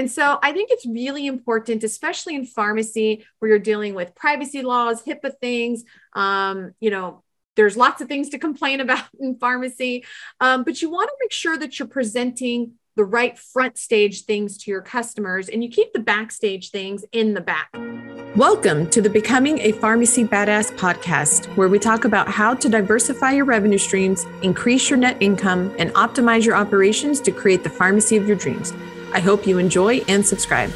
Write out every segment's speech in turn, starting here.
And so I think it's really important, especially in pharmacy where you're dealing with privacy laws, HIPAA things, um, you know, there's lots of things to complain about in pharmacy, um, but you want to make sure that you're presenting the right front stage things to your customers and you keep the backstage things in the back. Welcome to the Becoming a Pharmacy Badass podcast, where we talk about how to diversify your revenue streams, increase your net income, and optimize your operations to create the pharmacy of your dreams. I hope you enjoy and subscribe.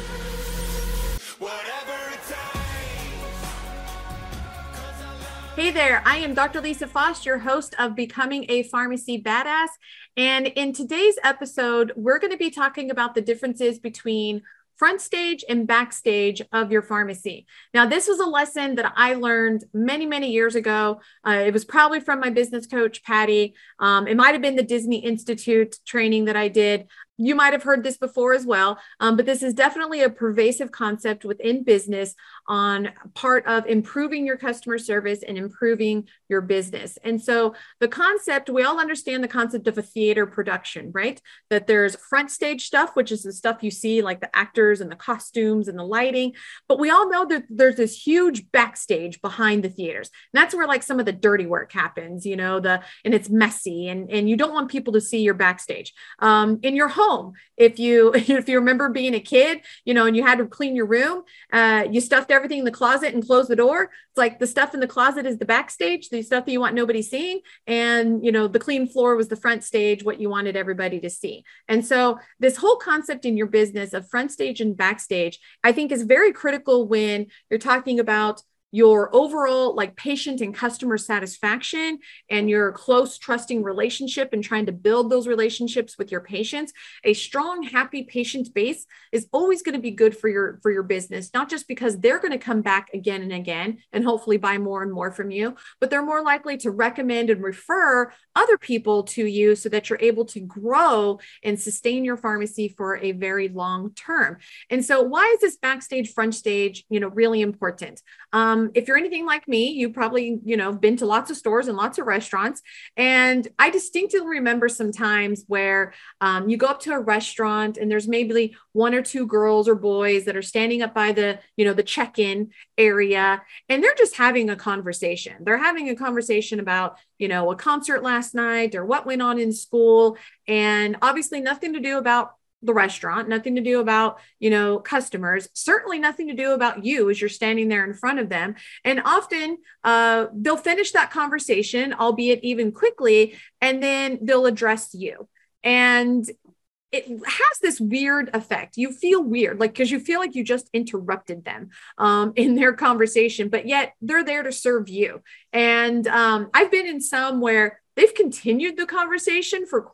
Hey there, I am Dr. Lisa Faast, your host of Becoming a Pharmacy Badass. And in today's episode, we're going to be talking about the differences between front stage and backstage of your pharmacy. Now, this was a lesson that I learned many, many years ago. Uh, it was probably from my business coach, Patty. Um, it might have been the Disney Institute training that I did you might have heard this before as well, um, but this is definitely a pervasive concept within business on part of improving your customer service and improving your business. And so the concept, we all understand the concept of a theater production, right? That there's front stage stuff, which is the stuff you see like the actors and the costumes and the lighting. But we all know that there's this huge backstage behind the theaters. And that's where like some of the dirty work happens, you know, the and it's messy and, and you don't want people to see your backstage. Um, in your home, home. If you if you remember being a kid, you know, and you had to clean your room, uh, you stuffed everything in the closet and closed the door. It's like the stuff in the closet is the backstage, the stuff that you want nobody seeing, and you know, the clean floor was the front stage, what you wanted everybody to see. And so this whole concept in your business of front stage and backstage, I think is very critical when you're talking about your overall like patient and customer satisfaction and your close trusting relationship and trying to build those relationships with your patients a strong happy patient base is always going to be good for your for your business not just because they're going to come back again and again and hopefully buy more and more from you but they're more likely to recommend and refer other people to you so that you're able to grow and sustain your pharmacy for a very long term. And so why is this backstage front stage you know really important? Um, if you're anything like me, you probably, you know, been to lots of stores and lots of restaurants. And I distinctly remember some times where um, you go up to a restaurant and there's maybe one or two girls or boys that are standing up by the, you know, the check-in area and they're just having a conversation. They're having a conversation about, you know, a concert last night or what went on in school and obviously nothing to do about the restaurant, nothing to do about, you know, customers, certainly nothing to do about you as you're standing there in front of them. And often uh, they'll finish that conversation, albeit even quickly, and then they'll address you. And it has this weird effect. You feel weird, like because you feel like you just interrupted them um, in their conversation, but yet they're there to serve you. And um, I've been in some where they've continued the conversation for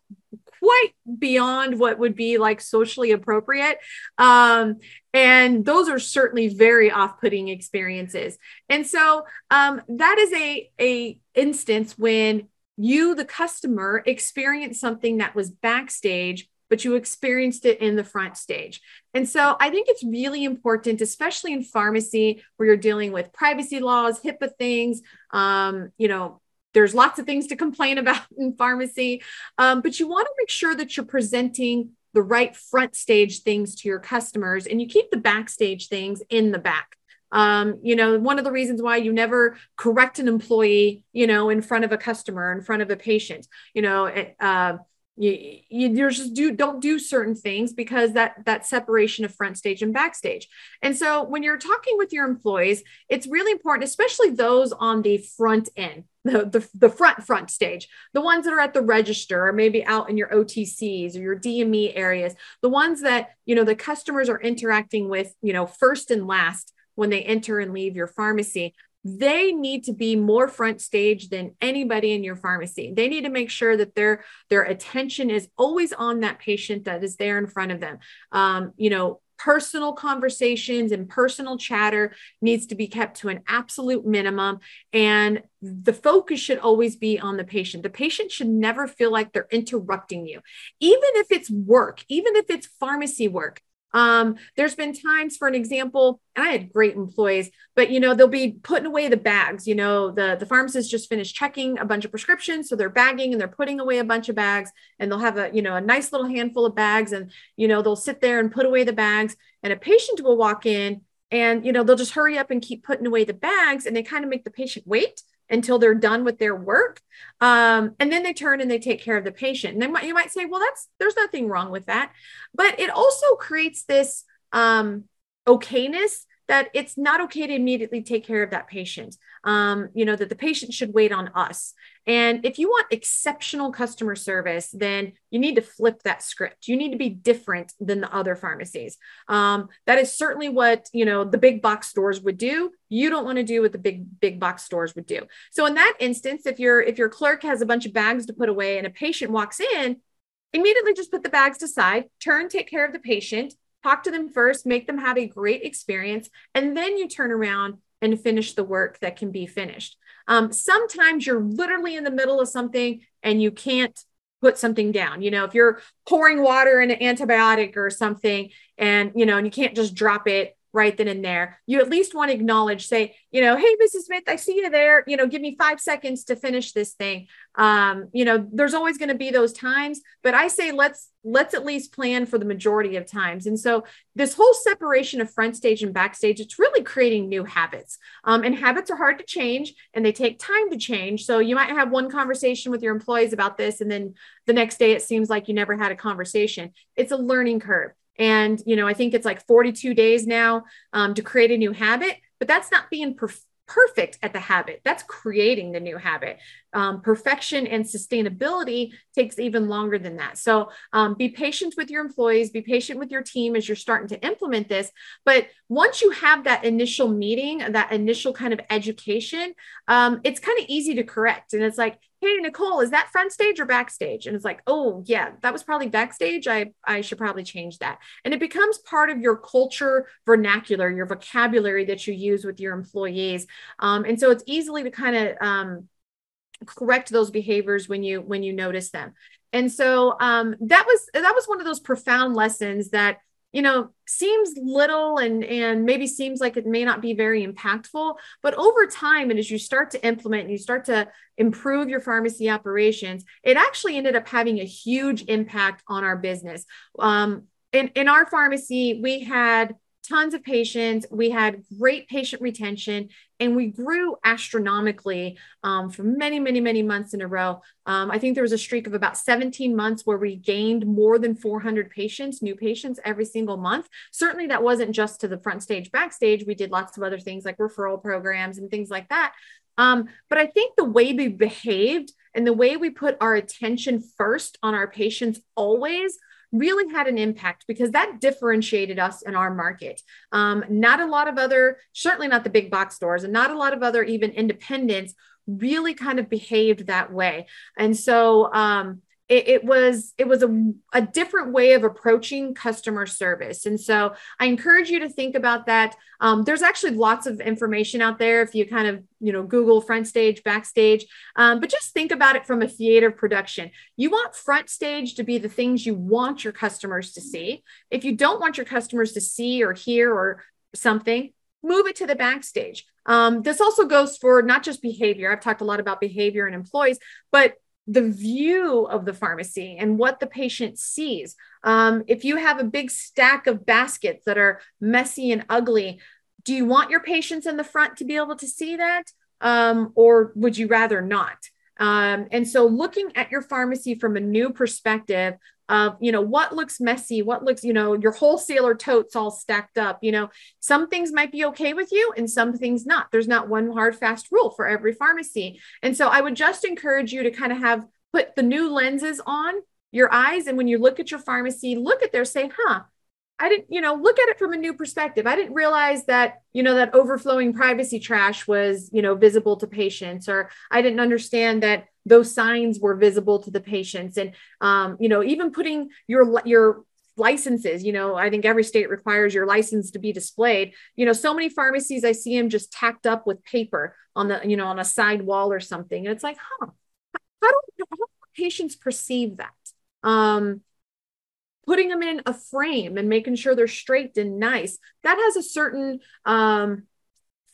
quite beyond what would be like socially appropriate. Um, and those are certainly very off-putting experiences. And so um, that is a, a instance when you, the customer, experienced something that was backstage but you experienced it in the front stage. And so I think it's really important, especially in pharmacy where you're dealing with privacy laws, HIPAA things, um, you know, there's lots of things to complain about in pharmacy, um, but you want to make sure that you're presenting the right front stage things to your customers and you keep the backstage things in the back. Um, you know, one of the reasons why you never correct an employee, you know, in front of a customer, in front of a patient, you know, uh, you, you just do don't do certain things because that that separation of front stage and backstage and so when you're talking with your employees it's really important especially those on the front end the, the, the front front stage the ones that are at the register or maybe out in your otcs or your dme areas the ones that you know the customers are interacting with you know first and last when they enter and leave your pharmacy they need to be more front stage than anybody in your pharmacy. They need to make sure that their their attention is always on that patient that is there in front of them. Um, you know, personal conversations and personal chatter needs to be kept to an absolute minimum. And the focus should always be on the patient. The patient should never feel like they're interrupting you. Even if it's work even if it's pharmacy work Um, there's been times, for an example, and I had great employees, but you know, they'll be putting away the bags. You know, the, the pharmacist just finished checking a bunch of prescriptions. So they're bagging and they're putting away a bunch of bags and they'll have a, you know, a nice little handful of bags and, you know, they'll sit there and put away the bags and a patient will walk in and, you know, they'll just hurry up and keep putting away the bags and they kind of make the patient wait until they're done with their work. Um, and then they turn and they take care of the patient. And then you might say, well, that's there's nothing wrong with that. But it also creates this um, okayness that it's not okay to immediately take care of that patient. Um, you know, that the patient should wait on us. And if you want exceptional customer service, then you need to flip that script. You need to be different than the other pharmacies. Um, that is certainly what, you know, the big box stores would do. You don't want to do what the big, big box stores would do. So in that instance, if your, if your clerk has a bunch of bags to put away and a patient walks in, immediately just put the bags aside, turn, take care of the patient, talk to them first, make them have a great experience, and then you turn around and finish the work that can be finished. Um, sometimes you're literally in the middle of something and you can't put something down. You know, if you're pouring water in an antibiotic or something and, you know, and you can't just drop it right then and there. You at least want to acknowledge, say, you know, hey, Mrs. Smith, I see you there. You know, give me five seconds to finish this thing. Um, you know, there's always going to be those times, but I say let's let's at least plan for the majority of times. And so this whole separation of front stage and backstage, it's really creating new habits. Um, and habits are hard to change and they take time to change. So you might have one conversation with your employees about this, and then the next day it seems like you never had a conversation. It's a learning curve. And, you know, I think it's like 42 days now um, to create a new habit, but that's not being perfect perfect at the habit. That's creating the new habit. Um, perfection and sustainability takes even longer than that. So um, be patient with your employees, be patient with your team as you're starting to implement this. But once you have that initial meeting, that initial kind of education, um, it's kind of easy to correct. And it's like, hey, Nicole, is that front stage or backstage? And it's like, oh, yeah, that was probably backstage. I, I should probably change that. And it becomes part of your culture vernacular, your vocabulary that you use with your employees. Um, and so it's easily to kind of um, correct those behaviors when you when you notice them. And so um, that was that was one of those profound lessons that you know seems little and and maybe seems like it may not be very impactful but over time and as you start to implement and you start to improve your pharmacy operations it actually ended up having a huge impact on our business. Um, in, in our pharmacy we had tons of patients. We had great patient retention and we grew astronomically um, for many, many, many months in a row. Um, I think there was a streak of about 17 months where we gained more than 400 patients, new patients every single month. Certainly, that wasn't just to the front stage, backstage. We did lots of other things like referral programs and things like that. Um, but I think the way we behaved and the way we put our attention first on our patients always really had an impact because that differentiated us in our market. Um, not a lot of other, certainly not the big box stores, and not a lot of other even independents really kind of behaved that way. And so, um, it, it, was it was a, a different way of approaching customer service. And so i encourage you to think about that. Um, there's actually lots of information out there if you kind of you know google front stage backstage. Um, but just think about it from a theater production. You want front stage to be the things you want your customers to see. If you don't want your customers to see or hear or something move it to the backstage. Um, this also goes for not just behavior. I've talked a lot about behavior and employees but the view of the pharmacy and what the patient sees. Um, if you have a big stack of baskets that are messy and ugly, do you want your patients in the front to be able to see that? Um, or would you rather not? Um, and so looking at your pharmacy from a new perspective of you know what looks messy what looks you know your wholesaler totes all stacked up you know. Some things might be okay with you and some things not. There's not one hard fast rule for every pharmacy. And so i would just encourage you to kind of have put the new lenses on your eyes. And when you look at your pharmacy look at there say huh I didn't, you know, look at it from a new perspective. I didn't realize that, you know, that overflowing privacy trash was, you know, visible to patients, or I didn't understand that those signs were visible to the patients. And, um, you know, even putting your, your, licenses you know i think every state requires your license to be displayed you know so many pharmacies i see them just tacked up with paper on the you know on a side wall or something and it's like huh how do, how do patients perceive that um putting them in a frame and making sure they're straight and nice. That has a certain um,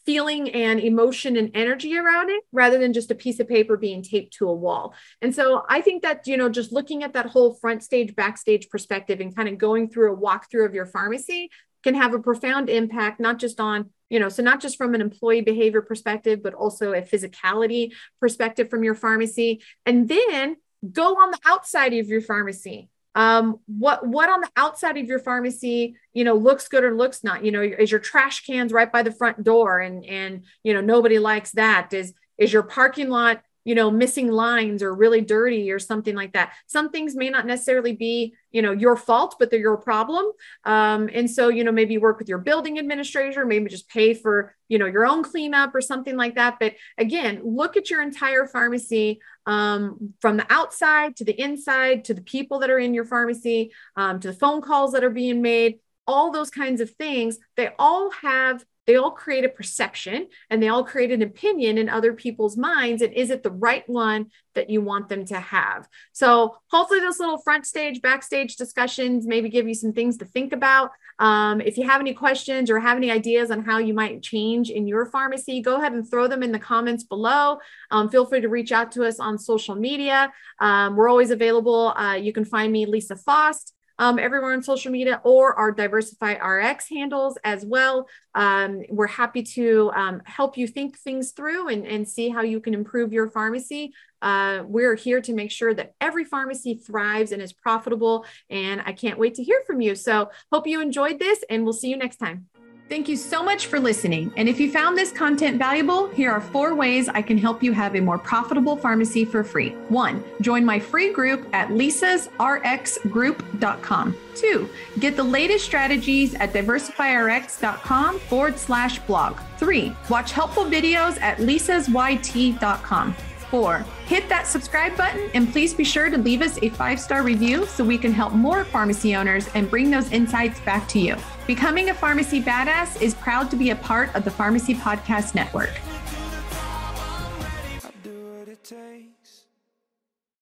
feeling and emotion and energy around it rather than just a piece of paper being taped to a wall. And so I think that, you know, just looking at that whole front stage, backstage perspective and kind of going through a walkthrough of your pharmacy can have a profound impact, not just on, you know, so not just from an employee behavior perspective, but also a physicality perspective from your pharmacy. And then go on the outside of your pharmacy um, what what on the outside of your pharmacy you know looks good or looks not? You know is your trash cans right by the front door? And and you know nobody likes that. Is is your parking lot you know missing lines or really dirty or something like that. Some things may not necessarily be you know your fault but they're your problem. Um, and so you know maybe work with your building administrator maybe just pay for you know your own cleanup or something like that. But again look at your entire pharmacy um, from the outside to the inside to the people that are in your pharmacy um, to the phone calls that are being made all those kinds of things. They all have they all create a perception and they all create an opinion in other people's minds. And is it the right one that you want them to have? So hopefully those little front stage, backstage discussions maybe give you some things to think about. Um, if you have any questions or have any ideas on how you might change in your pharmacy, go ahead and throw them in the comments below. Um, feel free to reach out to us on social media. Um, we're always available. Uh, you can find me, Lisa Faast um, everywhere on social media or our Diversify RX handles as well. Um, we're happy to um, help you think things through and, and see how you can improve your pharmacy. Uh, we're here to make sure that every pharmacy thrives and is profitable. And I can't wait to hear from you. So, hope you enjoyed this, and we'll see you next time. Thank you so much for listening. And if you found this content valuable, here are four ways I can help you have a more profitable pharmacy for free. One, join my free group at lisasrxgroup.com. Two, get the latest strategies at diversifyrx.com forward slash blog. Three, watch helpful videos at lisasyt.com. Four, hit that subscribe button and please be sure to leave us a five star review so we can help more pharmacy owners and bring those insights back to you. Becoming a Pharmacy Badass is proud to be a part of the Pharmacy Podcast Network.